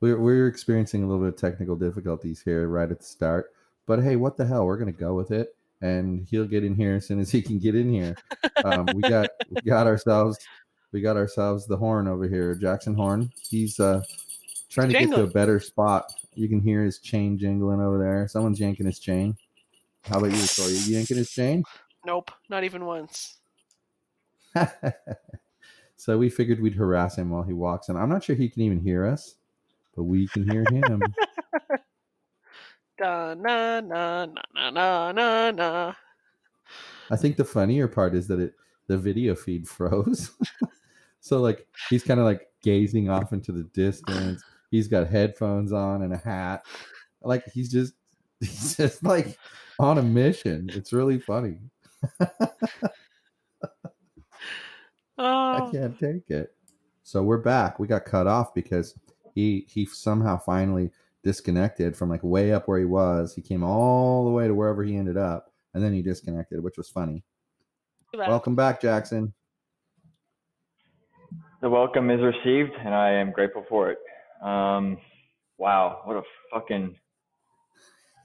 we're we're experiencing a little bit of technical difficulties here right at the start. But hey, what the hell? We're gonna go with it, and he'll get in here as soon as he can get in here. Um, we got we got ourselves we got ourselves the horn over here, Jackson Horn. He's uh trying to get to a better spot. You can hear his chain jingling over there. Someone's yanking his chain. How about you, Tori? You yanking his chain? Nope, not even once. so we figured we'd harass him while he walks in. I'm not sure he can even hear us, but we can hear him. Da na na na na na na. I think the funnier part is that it the video feed froze. so like he's kind of like gazing off into the distance. He's got headphones on and a hat. Like he's just he's just like on a mission. It's really funny. I Oh, can't take it. So we're back. We got cut off because he he somehow finally disconnected from like way up where he was. He came all the way to wherever he ended up, and then he disconnected, which was funny. too bad. Welcome back, Jackson. The welcome is received, and I am grateful for it. Um, wow, what a fucking!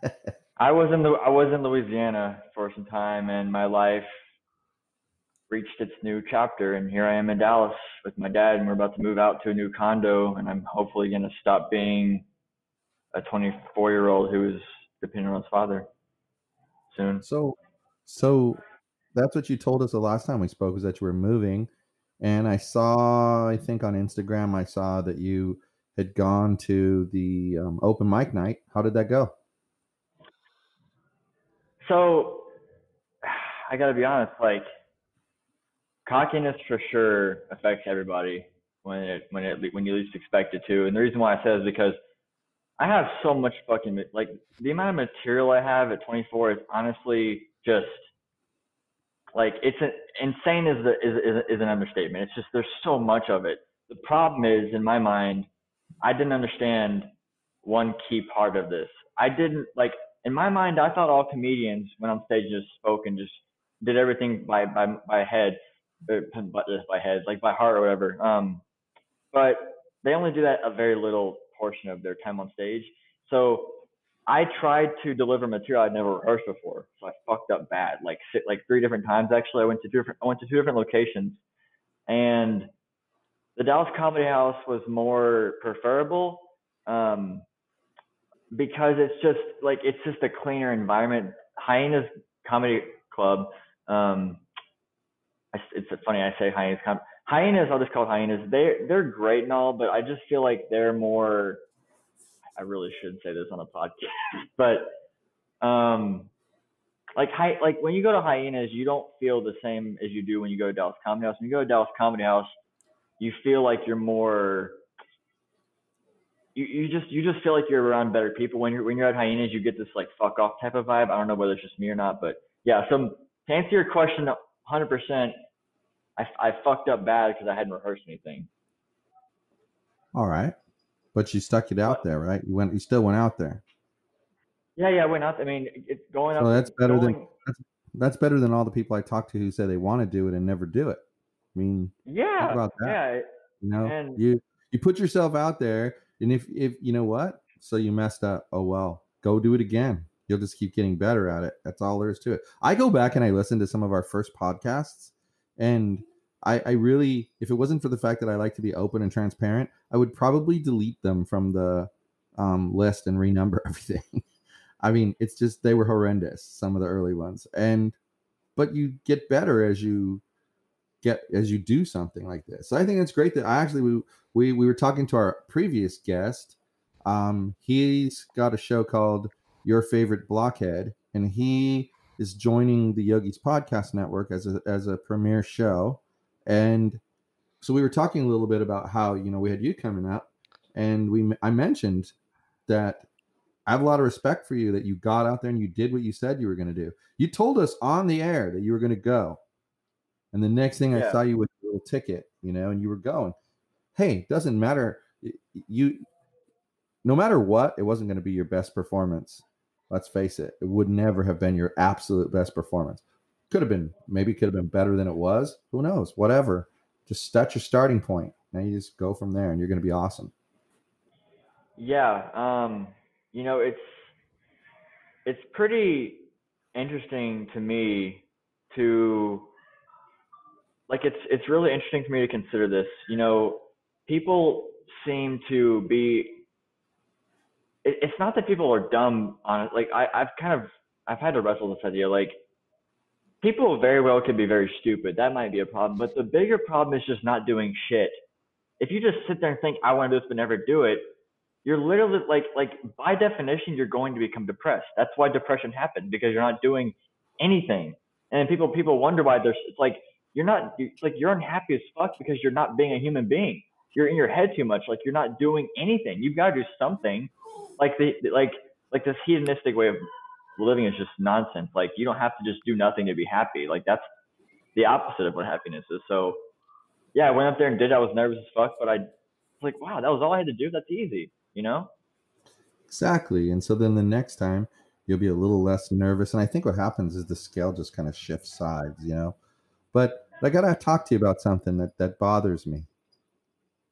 I was in the I was in Louisiana for some time, and my life reached its new chapter. And here I am in Dallas with my dad, and we're about to move out to a new condo. And I'm hopefully going to stop being a 24 year old who is dependent on his father soon. So, so that's what you told us the last time we spoke was that you were moving, and I saw, I think on Instagram, I saw that you had gone to the um, open mic night. How did that go? So I gotta be honest, like cockiness for sure affects everybody when it when it when you least expect it to. And the reason why I say is because I have so much fucking like the amount of material I have at 24 is honestly just like it's an, insane is the is, is is an understatement. It's just there's so much of it. The problem is in my mind, I didn't understand one key part of this. I didn't like in my mind. I thought all comedians went on stage just spoke and just did everything by by by head, or by, just by head, like by heart or whatever. Um, but they only do that a very little portion of their time on stage. So I tried to deliver material I'd never rehearsed before, so I fucked up bad, like si- like three different times actually. I went to two different I went to two different locations, and the Dallas Comedy House was more preferable um, because it's just like it's just a cleaner environment. Hyenas Comedy Club. Um, It's funny I say hyenas. Hyenas, I'll just call hyenas. They they're great and all, but I just feel like they're more. I really shouldn't say this on a podcast, but um, like hy- like when you go to hyenas, you don't feel the same as you do when you go to Dallas Comedy House. When you go to Dallas Comedy House, you feel like you're more. You, you just you just feel like you're around better people when you're when you're at hyenas you get this like fuck off type of vibe I don't know whether it's just me or not but yeah so to answer your question 100% I, I fucked up bad because I hadn't rehearsed anything All right, but you stuck it out there, right? You went, you still went out there. yeah yeah I went out I mean it's going up So that's better than going, that's better than all the people I talk to who say they want to do it and never do it. I mean, yeah about that? yeah you know, And- you you put yourself out there, and if if you know what, so you messed up. Oh well, go do it again. You'll just keep getting better at it. That's all there is to it. I go back and I listen to some of our first podcasts, and I, I really, if it wasn't for the fact that I like to be open and transparent, I would probably delete them from the um, list and renumber everything. I mean, it's just they were horrendous. Some of the early ones, and but you get better as you get as you do something like this. So I think it's great that I actually we we, we were talking to our previous guest. Um, he's got a show called Your Favorite Blockhead, and he is joining the Yogis Podcast Network as a as a premiere show. And so we were talking a little bit about how you know we had you coming up, and we I mentioned that I have a lot of respect for you that you got out there and you did what you said you were going to do. You told us on the air that you were going to go, and the next thing I saw you with a little ticket, you know, and you were going. Hey, doesn't matter. You, no matter what, it wasn't going to be your best performance. Let's face it; it would never have been your absolute best performance. Could have been, maybe could have been better than it was. Who knows? Whatever. Just that's your starting point. Now you just go from there, and you're going to be awesome. Yeah, um, you know, it's it's pretty interesting to me to like it's it's really interesting for me to consider this. You know, people seem to be it, it's not that people are dumb on it. Like I, I've kind of I've had to wrestle this idea. Like people very well could be very stupid. That might be a problem. But the bigger problem is just not doing shit. If you just sit there and think I want to do this but never do it, you're literally like like by definition you're going to become depressed. That's why depression happens because you're not doing anything. And people people wonder why there's it's like you're not it's like you're unhappy as fuck because you're not being a human being. You're in your head too much. Like you're not doing anything. You've got to do something. Like the like like this hedonistic way of living is just nonsense. Like you don't have to just do nothing to be happy. Like that's the opposite of what happiness is. So yeah, I went up there and did. I was nervous as fuck, but I was like, wow, that was all I had to do. That's easy, you know? Exactly. And so then the next time you'll be a little less nervous. And I think what happens is the scale just kind of shifts sides, you know. But I gotta talk to you about something that that bothers me.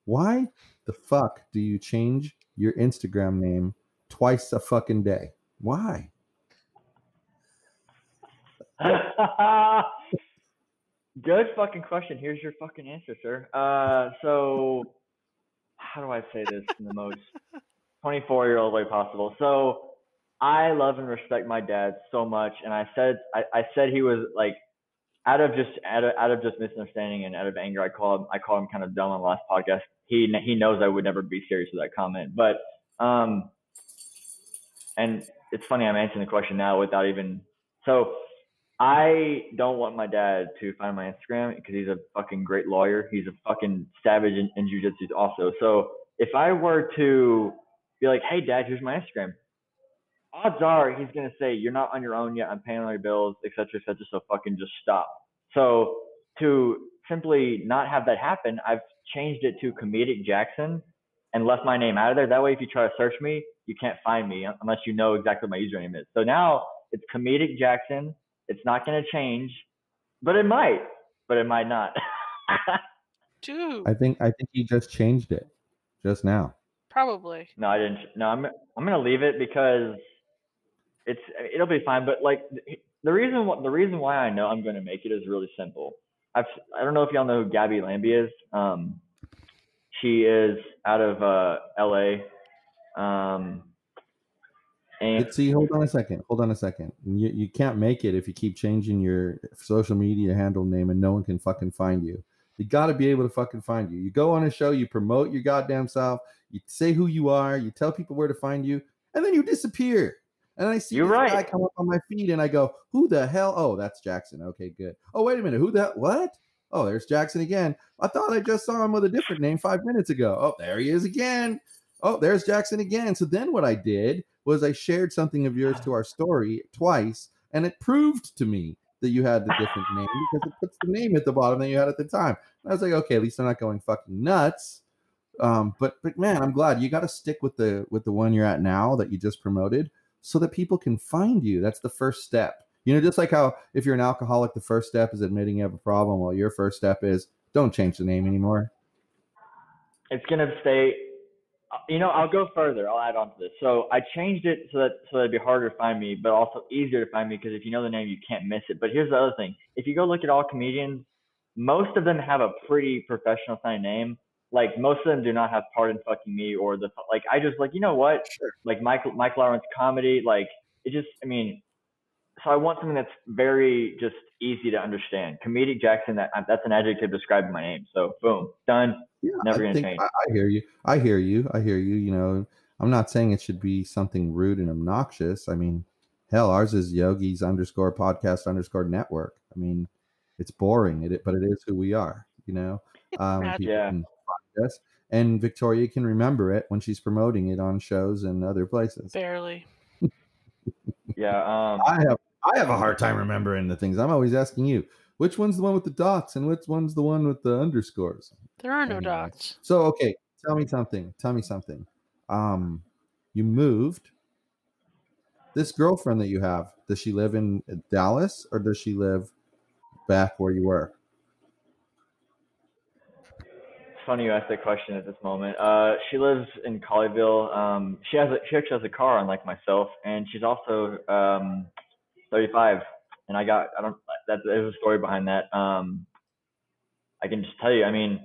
Why the fuck do you change your Instagram name twice a fucking day? Why? Good fucking question. Here's your fucking answer, sir. Uh, so how do I say this in the most 24 year old way possible? So I love and respect my dad so much, and I said I, I said he was like out of just out of, out of just misunderstanding and out of anger. I called him I called him kind of dumb on the last podcast. He he knows I would never be serious with that comment, but um, and it's funny I'm answering the question now without even so. I don't want my dad to find my Instagram because he's a fucking great lawyer. He's a fucking savage in, in jujitsu also. So if I were to be like, hey dad, here's my Instagram, odds are he's gonna say, You're not on your own yet, I'm paying all your bills, etc. etc. so fucking just stop. So to simply not have that happen, I've changed it to comedic Jackson and left my name out of there. That way if you try to search me, you can't find me unless you know exactly what my username is. So now it's comedic Jackson. It's not going to change, but it might, but it might not. Dude, I think I think he just changed it just now. probably. no, I didn't. No, I'm I'm going to leave it because it's it'll be fine. But like the reason wh- the reason why I know I'm going to make it is really simple. I've I don't know if y'all know who Gabby Lambie is. Um, she is out of uh, L.A. Um, and see, hold on a second. Hold on a second. You, you can't make it if you keep changing your social media handle name and no one can fucking find you. You got to be able to fucking find you. You go on a show, you promote your goddamn self, you say who you are, you tell people where to find you, and then you disappear. And I see You're right. guy come up on my feed, and I go, "Who the hell? Oh, that's Jackson. Okay, good. Oh, wait a minute. Who the what? Oh, there's Jackson again. I thought I just saw him with a different name five minutes ago. Oh, there he is again. Oh, there's Jackson again. So then what I did was I shared something of yours to our story twice, and it proved to me that you had the different name because it puts the name at the bottom that you had at the time. And I was like, okay, at least I'm not going fucking nuts. Um, but but man, I'm glad you got to stick with the with the one you're at now that you just promoted, so that people can find you. That's the first step. You know, just like how if you're an alcoholic, the first step is admitting you have a problem. Well, your first step is don't change the name anymore. it's gonna stay. You know, I'll go further. I'll add on to this. So I changed it so that so that it'd be harder to find me, but also easier to find me because if you know the name, you can't miss it. But here's the other thing: if you go look at all comedians, most of them have a pretty professional sounding name. like most of them do not have part in fucking me or the like. I just like you know what, Sure. like Michael Michael Lawrence comedy, like it just I mean, so I want something that's very just easy to understand. Comedic Jackson, that that's an adjective describing my name. So boom, done. Yeah, Never I gonna think change. I, I hear you. I hear you. I hear you. You know, I'm not saying it should be something rude and obnoxious. I mean, hell, ours is Yogi's underscore podcast underscore network. I mean, it's boring, it, but it is who we are. You know, um, Yeah. can find us, and Victoria can remember it when she's promoting it on shows and other places. Barely. Yeah. Um. I have I have a hard time remembering the things. I'm always asking you, which one's the one with the dots and which one's the one with the underscores. There are no Anyway. dots. So okay, tell me something. Tell me something. Um, you moved. This girlfriend that you have, does she live in Dallas or does she live back where you were? It's funny you asked that question at this moment. Uh, she lives in Colleyville. Um, she has a, she actually has a car, unlike myself, and she's also um, 35. And I got I don't that there's a story behind that. Um, I can just tell you. I mean,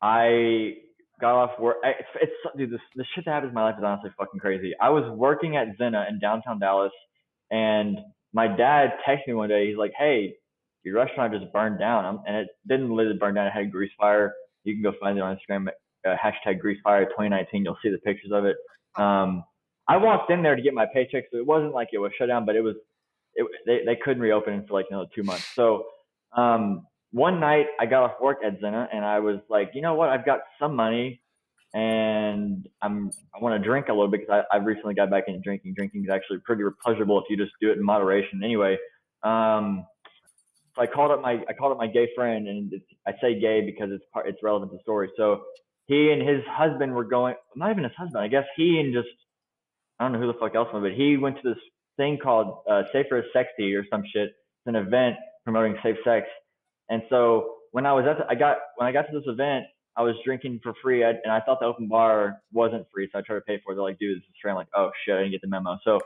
I got off work. I, it's, it's dude, this the shit that happens in my life is honestly fucking crazy. I was working at Zena in downtown Dallas, and my dad texted me one day. He's like, "Hey, your restaurant just burned down," I'm, and it didn't literally burn down. It had a grease fire. You can go find it on Instagram. Uh, hashtag greasefire 2019. You'll see the pictures of it. Um, I walked in there to get my paycheck, so it wasn't like it was shut down, but it was. It, they they couldn't reopen it for like another two months. So um, one night I got off work at Zena and I was like, you know what? I've got some money and I'm I want to drink a little bit because I I've recently got back into drinking. Drinking is actually pretty pleasurable if you just do it in moderation. Anyway, um, so I called up my I called up my gay friend and I say gay because it's part it's relevant to the story. So he and his husband were going not even his husband. I guess he and just I don't know who the fuck else went, but he went to this thing called uh, Safer as Sexy or some shit. It's an event promoting safe sex. And so when I was at, the, I got when I got to this event, I was drinking for free, I, and I thought the open bar wasn't free, so I tried to pay for it. They're like, "Dude, this is free." I'm like, "Oh shit, I didn't get the memo." So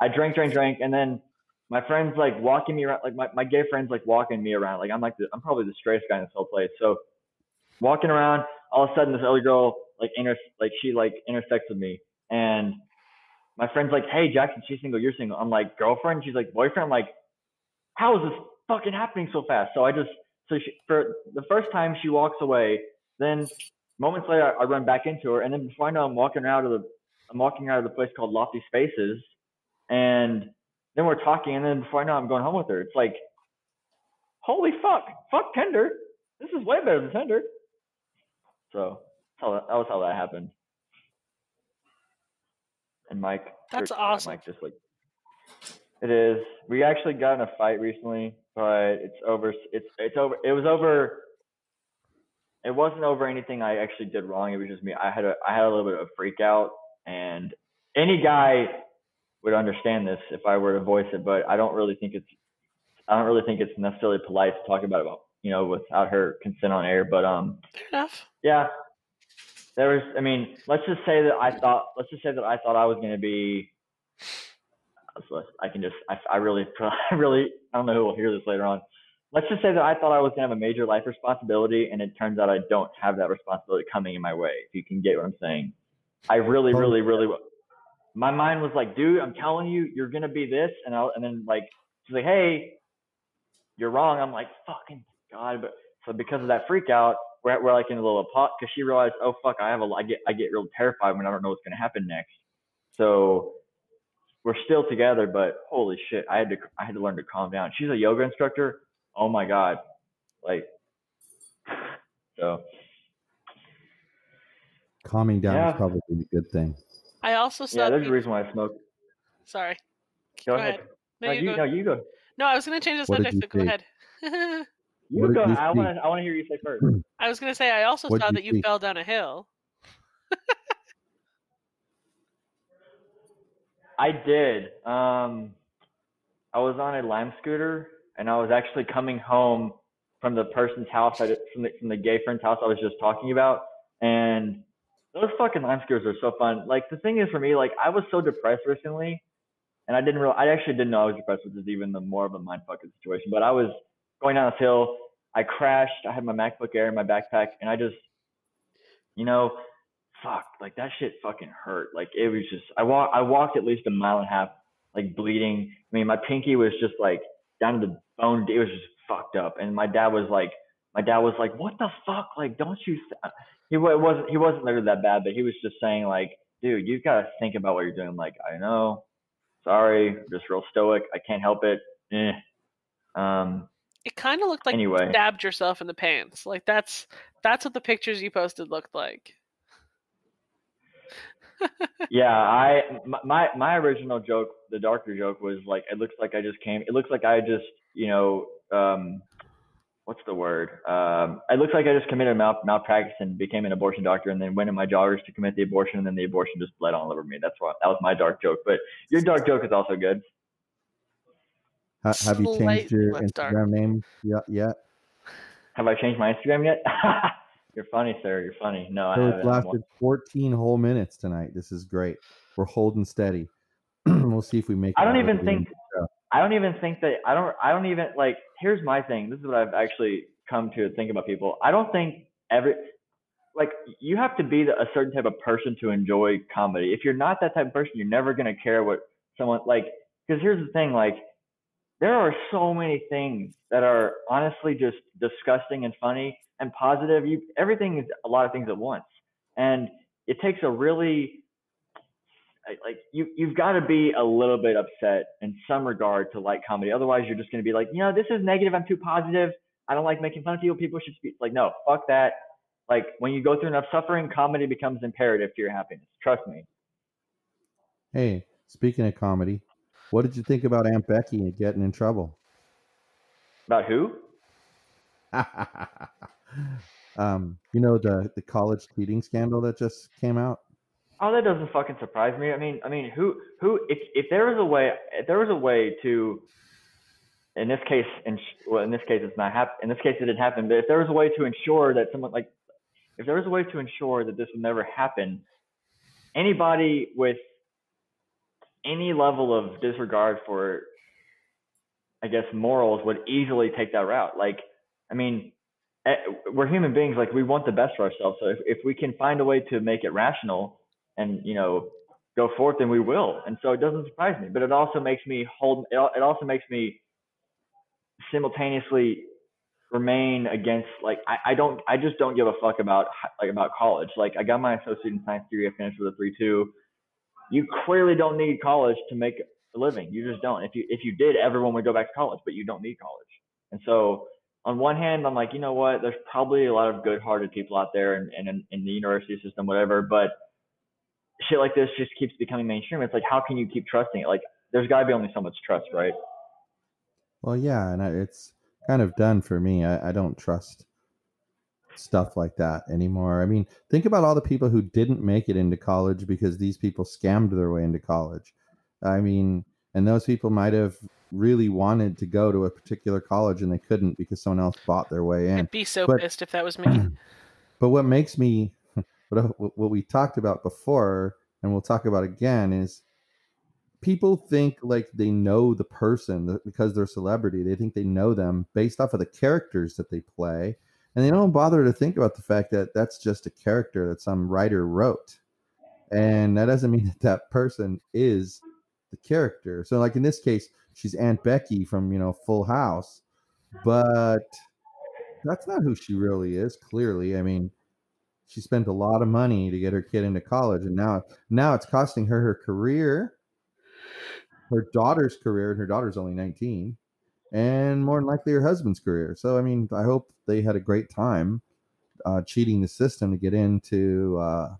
I drank, drank, drank, and then my friends like walking me around, like my, my gay friends like walking me around. Like I'm like the, I'm probably the straightest guy in this whole place. So walking around, all of a sudden this other girl like inter like she like intersects with me, and my friend's like, "Hey, Jackson, she's single, you're single." I'm like, "Girlfriend?" She's like, "Boyfriend." I'm like, "How is this fucking happening so fast?" So I just so she, for the first time she walks away, then moments later I, run back into her, and then before I know I'm walking out of the I'm walking out of the place called Lofty Spaces, and then we're talking, and then before I know I'm going home with her. It's like, holy fuck, fuck Tinder. This is way better than Tinder. So that was how that happened. And Mike, That's or- awesome. Mike just like it is. We actually got in a fight recently, but it's over. It's it's over. It was over. It wasn't over anything I actually did wrong. It was just me. I had a I had a little bit of a freak out, and any guy would understand this if I were to voice it. But I don't really think it's I don't really think it's necessarily polite to talk about it, you know, without her consent on air. But um, Fair enough. yeah. There was, I mean, let's just say that I thought, let's just say that I thought I was going to be, I can just, I, I really, I really, I don't know who will hear this later on. Let's just say that I thought I was going to have a major life responsibility, and it turns out I don't have that responsibility coming in my way, if you can get what I'm saying. I really, really, really, my mind was like, dude, I'm telling you, you're going to be this. And, I, and then, like, she's like, hey, you're wrong. I'm like, fucking God. But so because of that freak out, we're, we're like in a little pot because she realized, oh fuck, I have a, I get, I get real terrified when I don't know what's gonna happen next. So we're still together, but holy shit, I had to, I had to learn to calm down. She's a yoga instructor. Oh my God, like, so Calming down Yeah. is probably a good thing. I also saw. yeah, there's peop- a reason why I smoke. Sorry. Go, Go ahead. ahead. No, No, you you, go. no, you go. No, I was going to change the What subject, you so go ahead. You go. I want to, I want to hear you say first. I was going to say I also What'd saw you that you see? fell down a hill. I did. Um, I was on a Lime scooter, and I was actually coming home from the person's house, I, from the from the gay friend's house I was just talking about, and those fucking Lime scooters are so fun. Like the thing is for me, like I was so depressed recently, and I didn't real, I actually didn't know I was depressed, which is even the more of a mind fucking situation. But I was going down this hill, I crashed. I had my MacBook Air in my backpack, and I just you know, fuck, like that shit fucking hurt. Like it was just, I walk, I walked at least a mile and a half, like bleeding. I mean, my pinky was just like down to the bone. It was just fucked up. And my dad was like, my dad was like, what the fuck? Like, don't you, st-" he wasn't, he wasn't literally that bad, but he was just saying like, dude, you've got to think about what you're doing. I'm like, I know, sorry, I'm just real stoic. I can't help it. Eh. Um, It kind of looked like Anyway. you stabbed yourself in the pants. Like that's that's what the pictures you posted looked like. yeah, I my- my original joke, the darker joke was like it looks like I just came. It looks like I just you know um, what's the word? Um, it looks like I just committed mal- malpractice and became an abortion doctor, and then went in my joggers to commit the abortion, and then the abortion just bled all over me. That's what that was my dark joke. But your dark joke is also good. Ha- have you changed your let's start. Instagram name yet? yet? Have I changed my Instagram yet? You're funny, sir. You're funny. No, I haven't. it's lasted 14 whole minutes tonight. This is great. We're holding steady. we'll see if we make. I don't out even think end of the show. I don't even think that I don't I don't even like here's my thing. This is what I've actually come to think about people. I don't think every like you have to be the, a certain type of person to enjoy comedy. If you're not that type of person, you're never gonna care what someone like because here's the thing, like there are so many things that are honestly just disgusting and funny and positive. You everything is a lot of things at once. And it takes a really like you you've got to be a little bit upset in some regard to like comedy. Otherwise, you're just going to be like, you know, this is negative. I'm too positive. I don't like making fun of people. People should be like, no, fuck that. Like when you go through enough suffering, comedy becomes imperative to your happiness. Trust me. Hey, speaking of comedy, what did you think about Aunt Becky getting in trouble? About who? um, you know the the college cheating scandal that just came out. Oh, that doesn't fucking surprise me. I mean, I mean, who, who, if, if there was a way, if there was a way to, in this case, in, well, in this case, it's not hap- In this case, it didn't happen. But if there was a way to ensure that someone like, if there was a way to ensure that this would never happen, anybody with any level of disregard for, I guess, morals would easily take that route. Like, I mean, eh, we're human beings. Like, we want the best for ourselves. So if, if we can find a way to make it rational and you know go forth then we will and so it doesn't surprise me but it also makes me hold it it also makes me simultaneously remain against like I, I don't I just don't give a fuck about like about college like I got my associate in science degree, I finished with a three two you clearly don't need college to make a living you just don't if you if you did everyone would go back to college but you don't need college and so on one hand I'm like you know what there's probably a lot of good hearted people out there and in, in, in the university system whatever but shit like this just keeps becoming mainstream. It's like, how can you keep trusting it? Like, there's got to be only so much trust, right? Well, yeah, and I, it's kind of done for me. I, I don't trust stuff like that anymore. I mean, think about all the people who didn't make it into college because these people scammed their way into college. I mean, and those people might have really wanted to go to a particular college and they couldn't because someone else bought their way in. I'd be so But- pissed if that was me. But what makes me, what, what we talked about before, and we'll talk about again, is people think like they know the person because they're a celebrity. They think they know them based off of the characters that they play. And they don't bother to think about the fact that that's just a character that some writer wrote. And that doesn't mean that that person is the character. So, like in this case, she's Aunt Becky from, you know, Full House. But that's not who she really is clearly i mean she spent a lot of money to get her kid into college and now now it's costing her her career her daughter's career and her daughter's only 19 and more than likely her husband's career. So i mean i hope they had a great time uh, cheating the system to get into uh,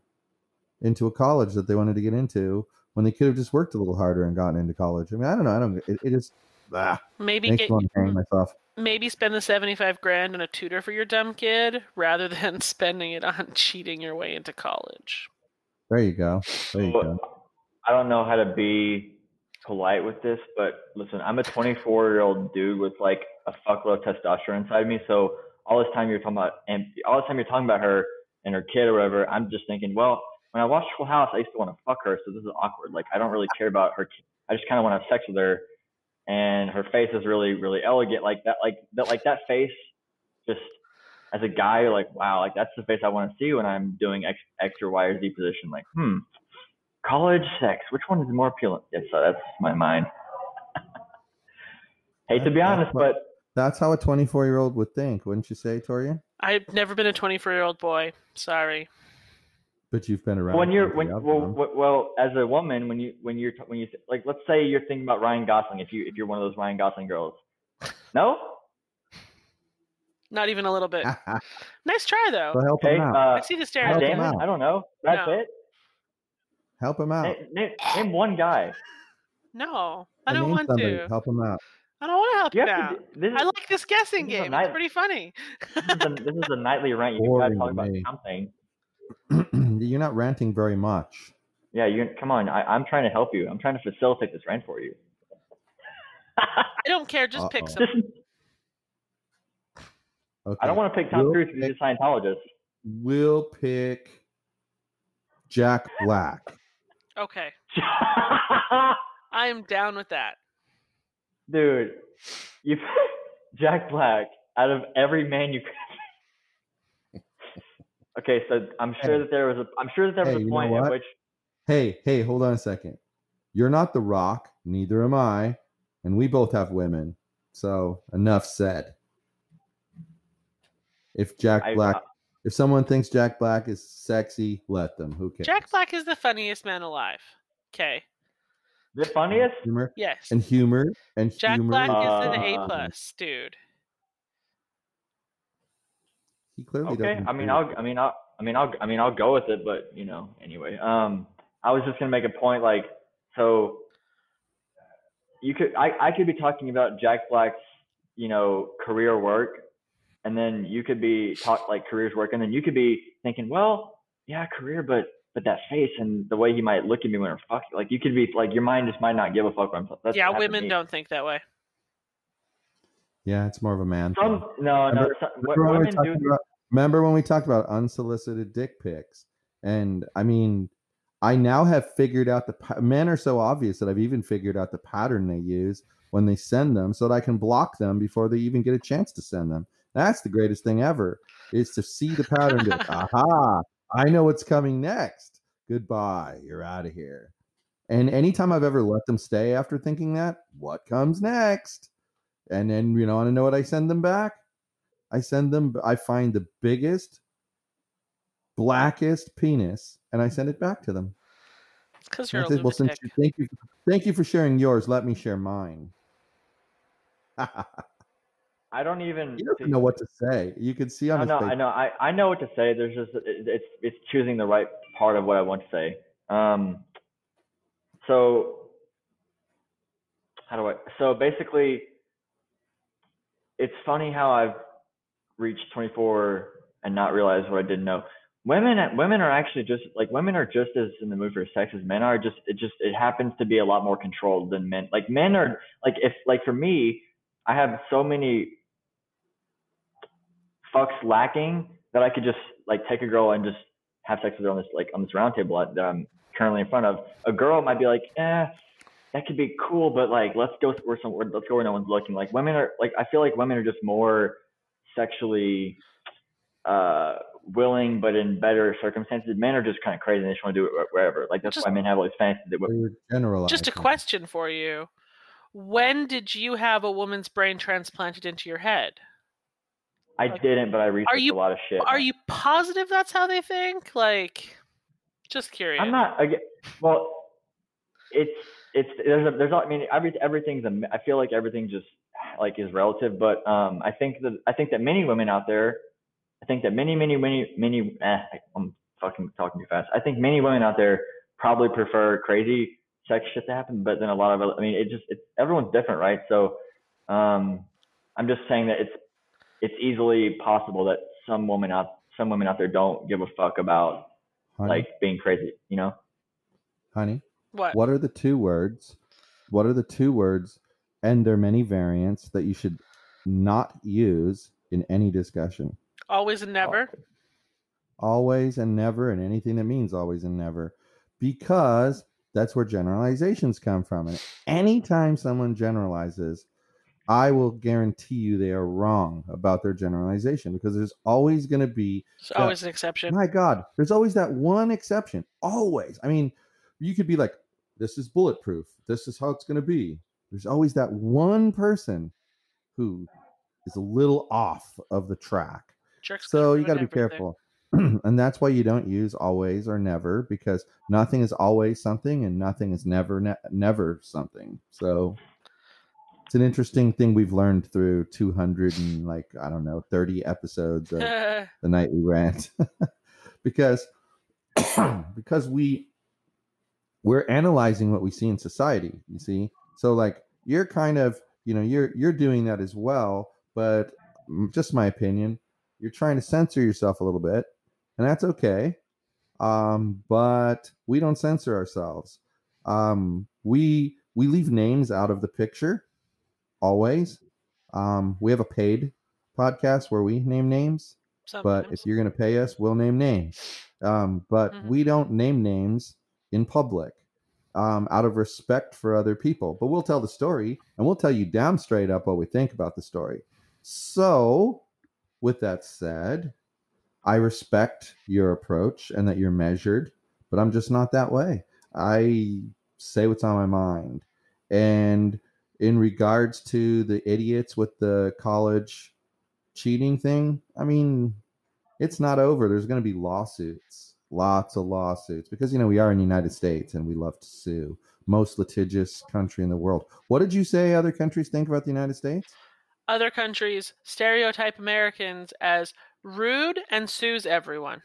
into a college that they wanted to get into when they could have just worked a little harder and gotten into college. I mean i don't know. I don't it, it just ah, Maybe makes get me want to hang myself. maybe spend the 75 grand on a tutor for your dumb kid rather than spending it on cheating your way into college. there you go. There you So, go. I don't know how to be polite with this, but listen, I'm a 24 year old dude with like a fuckload of testosterone inside me. So all this time you're talking about, and all this time you're talking about her and her kid or whatever, I'm just thinking, well, when I watched Full House, I used to want to fuck her, so this is awkward. Like I don't really care about her. ki- I just kind of want to have sex with her, and her face is really, really elegant. Like that, like that, like that face, just as a guy, like, wow, like that's the face I want to see when I'm doing X, X or Y or Z position. Like, hmm, college sex, which one is more appealing? Yes, so that's my mind. Hate to be honest, what- but That's how a 24 year old would think, wouldn't you say, Torian? I've never been a 24 year old boy. Sorry. But you've been around. when you're when well, well, well as a woman when you when you're when you like let's say you're thinking about Ryan Gosling if you if you're one of those Ryan Gosling girls. No? Not even a little bit. Nice try though. so help Hey, him out. uh, I see the Matt Help him stereotype. Damon? out. I don't know. That's No. Pitt? Help him out. Name, name, name one guy. No, I I don't want somebody. to. Help him out. I don't want to help You you out. to, do- this, is, I like this guessing this game. night- It's pretty funny. this, is a, this is a nightly rant. You got to talk about something. you're not ranting very much. Yeah, you come on. I, I'm trying to help you. I'm trying to facilitate this rant for you. I don't care. Just pick Uh-oh. some. Okay. I don't want to pick Tom We'll Cruise because he's a Scientologist. We'll pick Jack Black. Okay, I am down with that. Dude, you Jack Black out of every man you could. okay, so I'm sure Hey. that there was a I'm sure that there was Hey, a point at which Hey, hey, hold on a second. You're not The Rock, neither am I, and we both have women. So enough said. If Jack I- Black, uh, if someone thinks Jack Black is sexy, let them. Who cares? Jack Black is the funniest man alive. Okay. the funniest. humor Yes. and humor and Jack humor. Black is an A plus, dude. He clearly Okay, doesn't. I mean I'll I mean I'll I mean I'll I mean I'll go with it, but you know anyway. Um, I was just gonna make a point like so. You could I I could be talking about Jack Black's you know career work, and then you could be talk like careers work, and then you could be thinking, well, yeah, career, but but that face and the way he might look at me when we're fucking, like you could be like your mind just might not give a fuck. What I'm, that's yeah, what women don't think that way. Yeah, it's more of a man. thing. Some no no. Remember- Some, what Remember when, we women talked do. about, remember when we talked about unsolicited dick pics? And I mean, I now have figured out the men are so obvious that I've even figured out the pattern they use when they send them, so that I can block them before they even get a chance to send them. That's the greatest thing ever. Is to see the pattern. and be like, Aha! I know what's coming next. Goodbye. You're out of here. And anytime I've ever let them stay after thinking that, what comes next? And then you know, want to know what I send them back? I send them. I find the biggest, blackest penis, and I send it back to them. Because you're I a said, well, since you, thank you, thank you for sharing yours. Let me share mine. I don't even. doesn't know what to say. You can see on the I know, face. I know, I, I know what to say. There's just it, it's it's choosing the right part of what I want to say. Um, so how do I? So basically, it's funny how I've reached 24 and not realized what I didn't know. Women women are actually just like women are just as in the mood for sex as men are. Just it just it happens to be a lot more controlled than men. Like men are like if like for me, I have so many fucks lacking that I could just like take a girl and just have sex with her on this like on this round table that I'm currently in front of. A girl might be like, eh, that could be cool, but like let's go where some let's go where no one's looking. Like women are like I feel like women are just more sexually uh willing, but in better circumstances. Men are just kind of crazy and they just want to do it wherever. Like that's Just- why men have all these fantasies. That, They were generalizing. Just a question for you. When did you have a woman's brain transplanted into your head? I didn't, but I researched you- a lot of shit. Are you positive that's how they think? Like, just curious. I'm not. Again, well, it's it's there's a, there's a- I mean every everything's a I feel like everything just like is relative, but um I think that I think that many women out there, I think that many many many many eh, I'm fucking talking too fast. I think many women out there probably prefer crazy sex shit to happen, but then a lot of I mean it just it's everyone's different, right? So um I'm just saying that it's it's easily possible that some women out some women out there don't give a fuck about honey, like being crazy, you know? honey. what? What are the two words? What are the two words? And their many variants that you should not use in any discussion. Always and never. always and never and anything that means always and never because that's where generalizations come from and anytime someone generalizes I will guarantee you they are wrong about their generalization because there's always going to be It's always an exception. my God, there's always that one exception. Always. I mean, you could be like, this is bulletproof. This is how it's going to be. There's always that one person who is a little off of the track. Jerks So you got to be careful. and that's why you don't use always or never because nothing is always something and nothing is never ne- never something. So it's an interesting thing we've learned through 200 and like I don't know 30 episodes of the nightly rant because because we we're analyzing what we see in society you see? So like you're kind of you know you're you're doing that as well but mm, just my opinion you're trying to censor yourself a little bit and that's okay um but we don't censor ourselves. Um we we leave names out of the picture always um we have a paid podcast where we name names but if you're going to pay us, we'll name names. Um, but Mhm. we don't name names in public um, out of respect for other people. But we'll tell the story and we'll tell you damn straight up what we think about the story. So, with that said, I respect your approach and that you're measured, but I'm just not that way. I say what's on my mind. And in regards to the idiots with the college cheating thing, I mean, it's not over. There's going to be lawsuits, lots of lawsuits, because you know we are in the United States and we love to sue. Most litigious country in the world. What did you say other countries think about the United States? Other countries stereotype Americans as rude and sues everyone.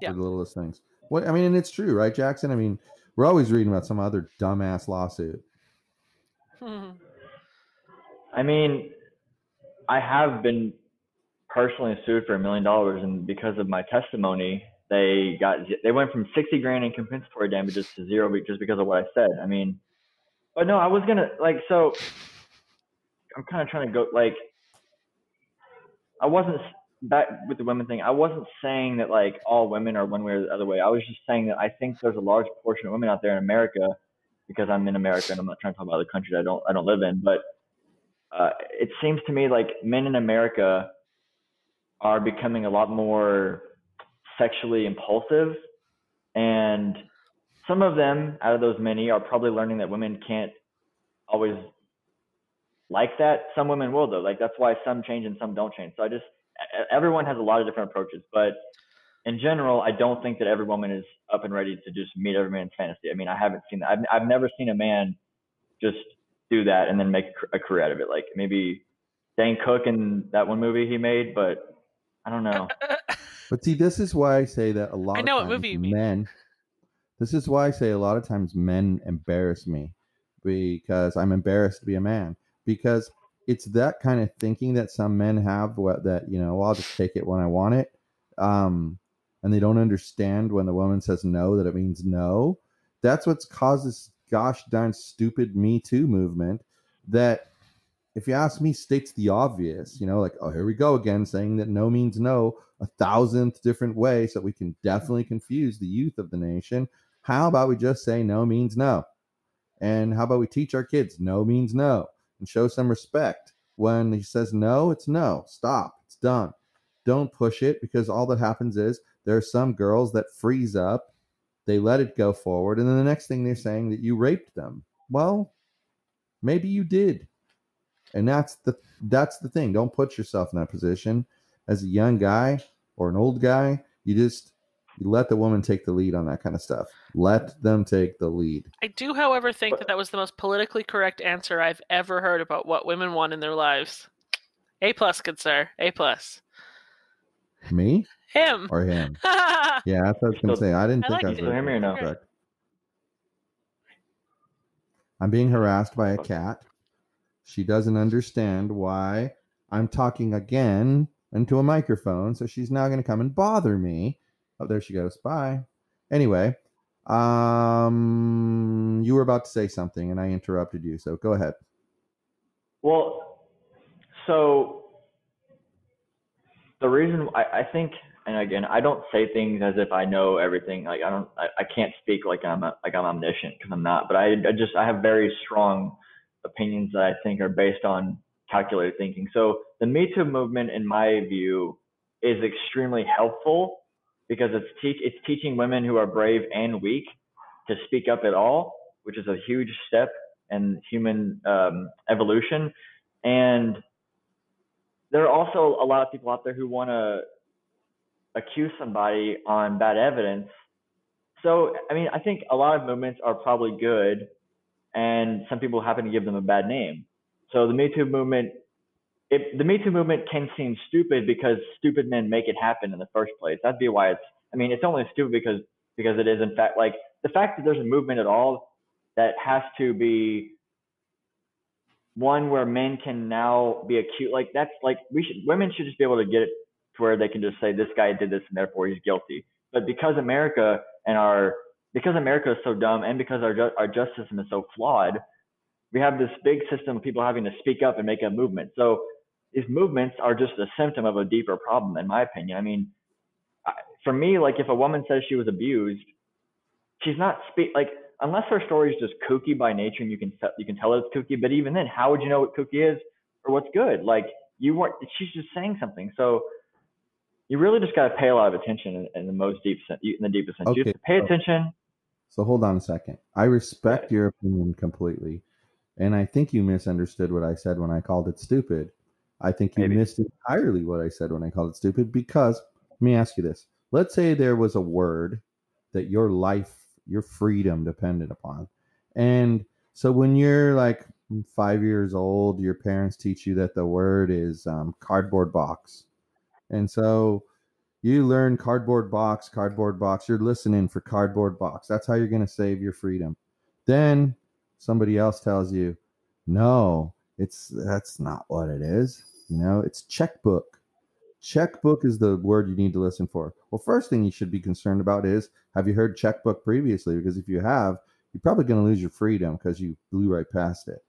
Yeah. The littlest things. What I mean, and it's true, right, Jackson? I mean, we're always reading about some other dumbass lawsuit. I mean, I have been personally sued for a million dollars, and because of my testimony, they got they went from sixty grand in compensatory damages to zero just because of what I said. I mean, but no, I was gonna like so. I'm kind of trying to go like. I wasn't back with the women thing. I wasn't saying that like all women are one way or the other way. I was just saying that I think there's a large portion of women out there in America, because I'm in America and I'm not trying to talk about other countries I don't I don't live in, but uh, it seems to me like men in America are becoming a lot more sexually impulsive, and some of them out of those many are probably learning that women can't always like that. Some women will though. Like that's why some change and some don't change. So I just everyone has a lot of different approaches, but in general, I don't think that every woman is up and ready to just meet every man's fantasy. I mean, I haven't seen that. I've, I've never seen a man just do that and then make a career out of it. Like maybe Dane Cook in that one movie he made, but I don't know. But see, this is why I say that a lot I of know what times movie you mean. men. This is why I say a lot of times men embarrass me because I'm embarrassed to be a man because it's that kind of thinking that some men have what that you know well, I'll just take it when I want it, um, and they don't understand when the woman says no that it means no. That's what's caused this gosh darn stupid Me Too movement that if you ask me, states the obvious. You know, like, oh, here we go again, saying that no means no a thousandth different way, so we can definitely confuse the youth of the nation. How about we just say no means no? And how about we teach our kids no means no and show some respect? When he says no, it's no. Stop. It's done. Don't push it because all that happens is there are some girls that freeze up, they let it go forward, and then the next thing they're saying that you raped them. Well, maybe you did and that's the that's the thing don't put yourself in that position as a young guy or an old guy you just you let the woman take the lead on that kind of stuff let them take the lead I do, however, think that that was the most politically correct answer I've ever heard about what women want in their lives. A plus, good sir. A plus. me Him. or him yeah that's what i was gonna say i didn't I think like i was it. Still hear me or no? correct. i'm being harassed by a cat she doesn't understand why i'm talking again into a microphone so she's now going to come and bother me oh there she goes bye anyway um you were about to say something and i interrupted you so go ahead Well, so the reason I, I think, and again, I don't say things as if I know everything. Like I don't, I, I can't speak like I'm a, like I'm omniscient because I'm not. But I, I just I have very strong opinions that I think are based on calculated thinking. So the Me Too movement, in my view, is extremely helpful because it's teach it's teaching women who are brave and weak to speak up at all, which is a huge step in human um, evolution. And there are also a lot of people out there who want to accuse somebody on bad evidence. So, I mean, I think a lot of movements are probably good, and some people happen to give them a bad name. So the Me Too movement, it, the Me Too movement can seem stupid because stupid men make it happen in the first place. That'd be why it's. I mean, it's only stupid because because it is in fact like the fact that there's a movement at all that has to be one where men can now be acute like that's like we should women should just be able to get where they can just say this guy did this and therefore he's guilty but because america and our because america is so dumb and because our our justice system is so flawed we have this big system of people having to speak up and make a movement so these movements are just a symptom of a deeper problem in my opinion i mean for me like if a woman says she was abused she's not speak like unless her story is just kooky by nature and you can you can tell it's kooky. But even then, how would you know what kooky is or what's good? Like you weren't. She's just saying something. So you really just got to pay a lot of attention in, in, the most deep sense, in the deepest sense. Okay. You pay attention. So hold on a second. I respect your opinion completely, and I think you misunderstood what I said when I called it stupid. I think you Maybe. missed entirely what I said when I called it stupid because let me ask you this. Let's say there was a word that your life your freedom depended upon. And so when you're like five years old, your parents teach you that the word is um, cardboard box. And so you learn cardboard box, cardboard box. You're listening for cardboard box. That's how you're going to save your freedom. Then somebody else tells you, no, it's that's not what it is. You know, it's checkbook. Checkbook is the word you need to listen for. Well, first thing you should be concerned about is have you heard checkbook previously? Because if you have, you're probably going to lose your freedom because you blew right past it.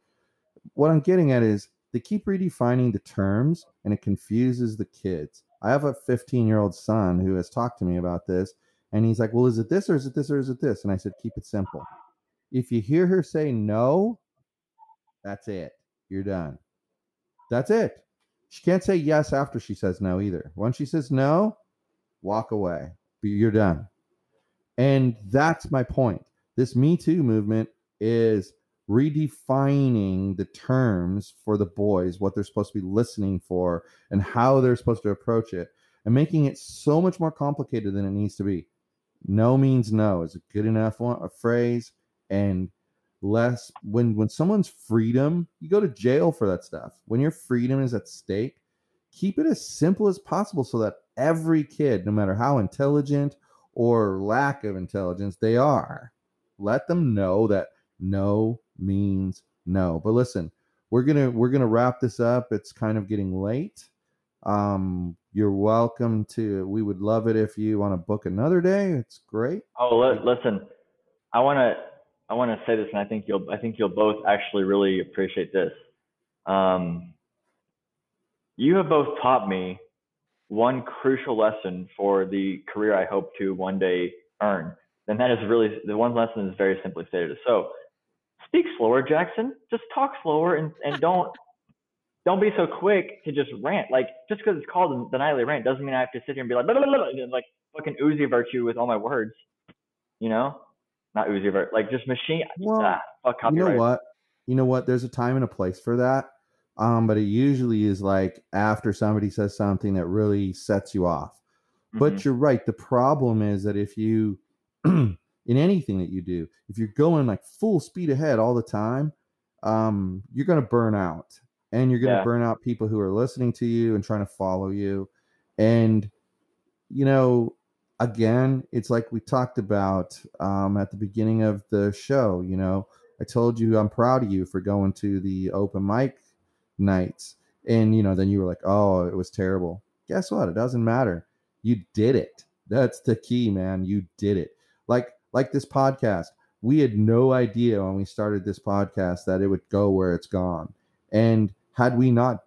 What I'm getting at is they keep redefining the terms and it confuses the kids. I have a 15 year old son who has talked to me about this and he's like, Well, is it this or is it this or is it this? And I said, Keep it simple. If you hear her say no, that's it. You're done. That's it. She can't say yes after she says no either. Once she says no, walk away. You're done. And that's my point. This Me Too movement is redefining the terms for the boys, what they're supposed to be listening for, and how they're supposed to approach it, and making it so much more complicated than it needs to be. No means no is a good enough one, a phrase, and less when when someone's freedom you go to jail for that stuff when your freedom is at stake keep it as simple as possible so that every kid no matter how intelligent or lack of intelligence they are let them know that no means no but listen we're gonna we're gonna wrap this up it's kind of getting late um you're welcome to we would love it if you want to book another day it's great oh listen i want to I want to say this, and I think you'll I think you'll both actually really appreciate this. Um, you have both taught me one crucial lesson for the career I hope to one day earn. And that is really the one lesson is very simply stated. So speak slower, Jackson. Just talk slower and, and don't don't be so quick to just rant. Like just because it's called the nightly rant doesn't mean I have to sit here and be like blah, blah, blah, and like fucking Uzi virtue with all my words. You know? not Uzi virtue, like just machine. Well, ah, fuck you know what? You know what? There's a time and a place for that. Um, but it usually is like after somebody says something that really sets you off. Mm-hmm. But you're right. The problem is that if you, in anything that you do, if you're going like full speed ahead all the time, um, you're going to burn out and you're going to yeah. burn out people who are listening to you and trying to follow you. And, you know, again, it's like we talked about um, at the beginning of the show. You know, I told you I'm proud of you for going to the open mic nights, and you know, then you were like, "Oh, it was terrible." Guess what? It doesn't matter. You did it. That's the key, man. You did it. Like like this podcast. We had no idea when we started this podcast that it would go where it's gone. And had we not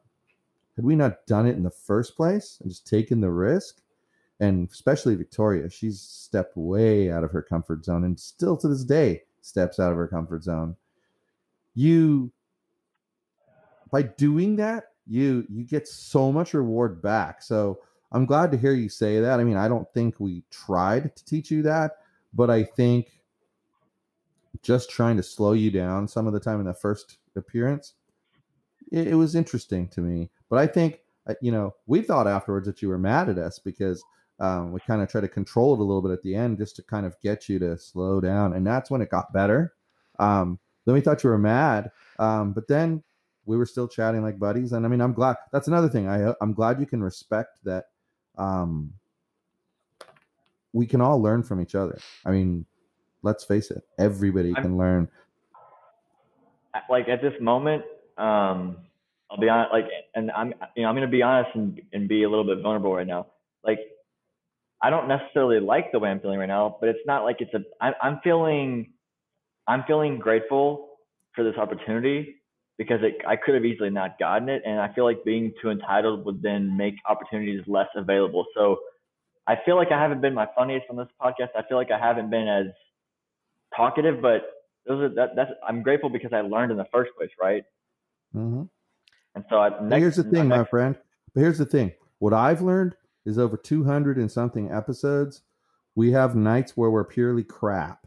had we not done it in the first place and just taken the risk, and especially Victoria, she's stepped way out of her comfort zone and still to this day steps out of her comfort zone. You by doing that, you you get so much reward back. So I'm glad to hear you say that. I mean, I don't think we tried to teach you that, but I think just trying to slow you down some of the time in the first appearance, it, it was interesting to me. But I think uh, you know we thought afterwards that you were mad at us because um, we kind of tried to control it a little bit at the end just to kind of get you to slow down, and that's when it got better. Um, then we thought you were mad, um, but then we were still chatting like buddies. And I mean, I'm glad. That's another thing. I I'm glad you can respect that. Um, we can all learn from each other. I mean, let's face it, everybody I'm- can learn. like at this moment, um, I'll be honest, like, and I'm, you know, I'm gonna be honest and and be a little bit vulnerable right now. Like, I don't necessarily like the way I'm feeling right now, but it's not like it's a. I'm, I'm feeling, I'm feeling grateful for this opportunity because it, I could have easily not gotten it, and I feel like being too entitled would then make opportunities less available. So, I feel like I haven't been my funniest on this podcast. I feel like I haven't been as talkative, but those are that, that's I'm grateful because I learned in the first place, right? hmm And so I, next, here's the thing, my next- friend. But here's the thing. What I've learned is over 200 and something episodes, we have nights where we're purely crap.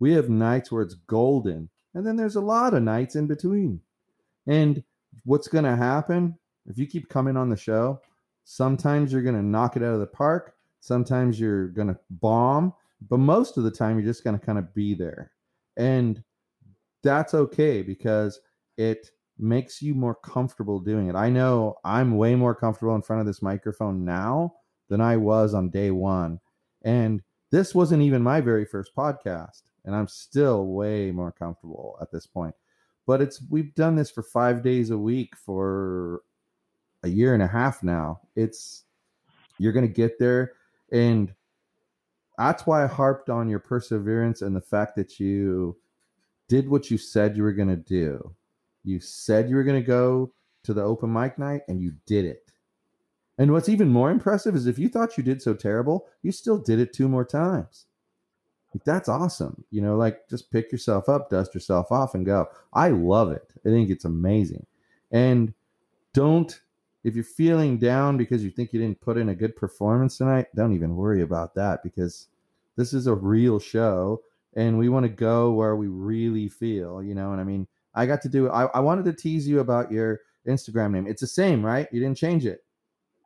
We have nights where it's golden. And then there's a lot of nights in between. And what's going to happen if you keep coming on the show? Sometimes you're going to knock it out of the park. Sometimes you're going to bomb. But most of the time, you're just going to kind of be there. And that's okay because it makes you more comfortable doing it. I know I'm way more comfortable in front of this microphone now than I was on day one. And this wasn't even my very first podcast. And I'm still way more comfortable at this point. But it's we've done this for five days a week for a year and a half now. It's you're gonna get there. And that's why I harped on your perseverance and the fact that you did what you said you were gonna do. You said you were going to go to the open mic night and you did it. And what's even more impressive is if you thought you did so terrible, you still did it two more times. Like, that's awesome. You know, like just pick yourself up, dust yourself off, and go. I love it. I think it's amazing. And don't, if you're feeling down because you think you didn't put in a good performance tonight, don't even worry about that because this is a real show and we want to go where we really feel, you know. And I mean, I got to do. I, I wanted to tease you about your Instagram name. It's the same, right? You didn't change it.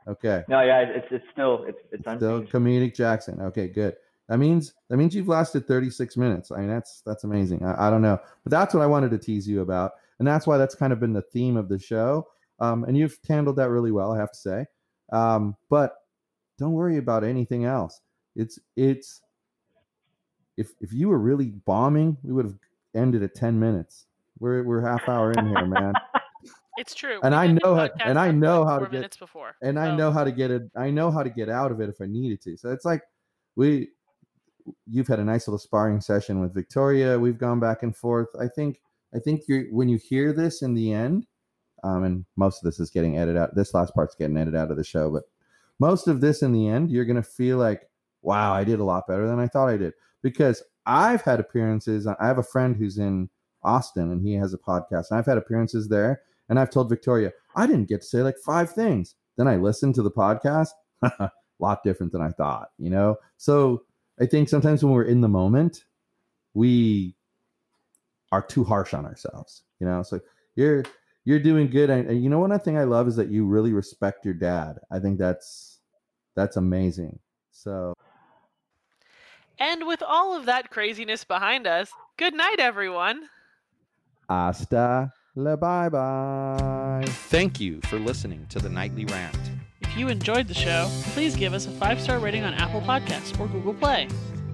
Okay. No, yeah, it's it's still it's it's Still comedic Jackson. Okay, good. That means that means you've lasted 36 minutes. I mean, that's that's amazing. I, I don't know, but that's what I wanted to tease you about, and that's why that's kind of been the theme of the show. Um, and you've handled that really well, I have to say. Um, but don't worry about anything else. It's it's if if you were really bombing, we would have ended at 10 minutes. We're we're half hour in here, man. It's true. And I know how- and I know how to get- before. and I know how to get it. I know how to get out of it if I needed to. So it's like we, you've had a nice little sparring session with Victoria. We've gone back and forth. I think. I think you're when you hear this in the end, um, and most of this is getting edited out. This last part's getting edited out of the show, but most of this in the end, you're gonna feel like, wow, I did a lot better than I thought I did because I've had appearances. I have a friend who's in Austin and he has a podcast, and I've had appearances there. And I've told Victoria, I didn't get to say like five things. Then I listened to the podcast, a lot different than I thought, you know? So I think sometimes when we're in the moment, we are too harsh on ourselves, you know? So you're you're doing good. And, and you know one other thing I love is that you really respect your dad. I think that's that's amazing. So And with all of that craziness behind us, good night, everyone. hasta la bye bye. Thank you for listening to the Nightly Rant. If you enjoyed the show, please give us a five star rating on Apple Podcasts or Google Play.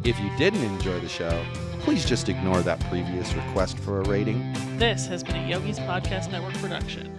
If you didn't enjoy the show, please just ignore that previous request for a rating. This has been a Yogi's Podcast Network production.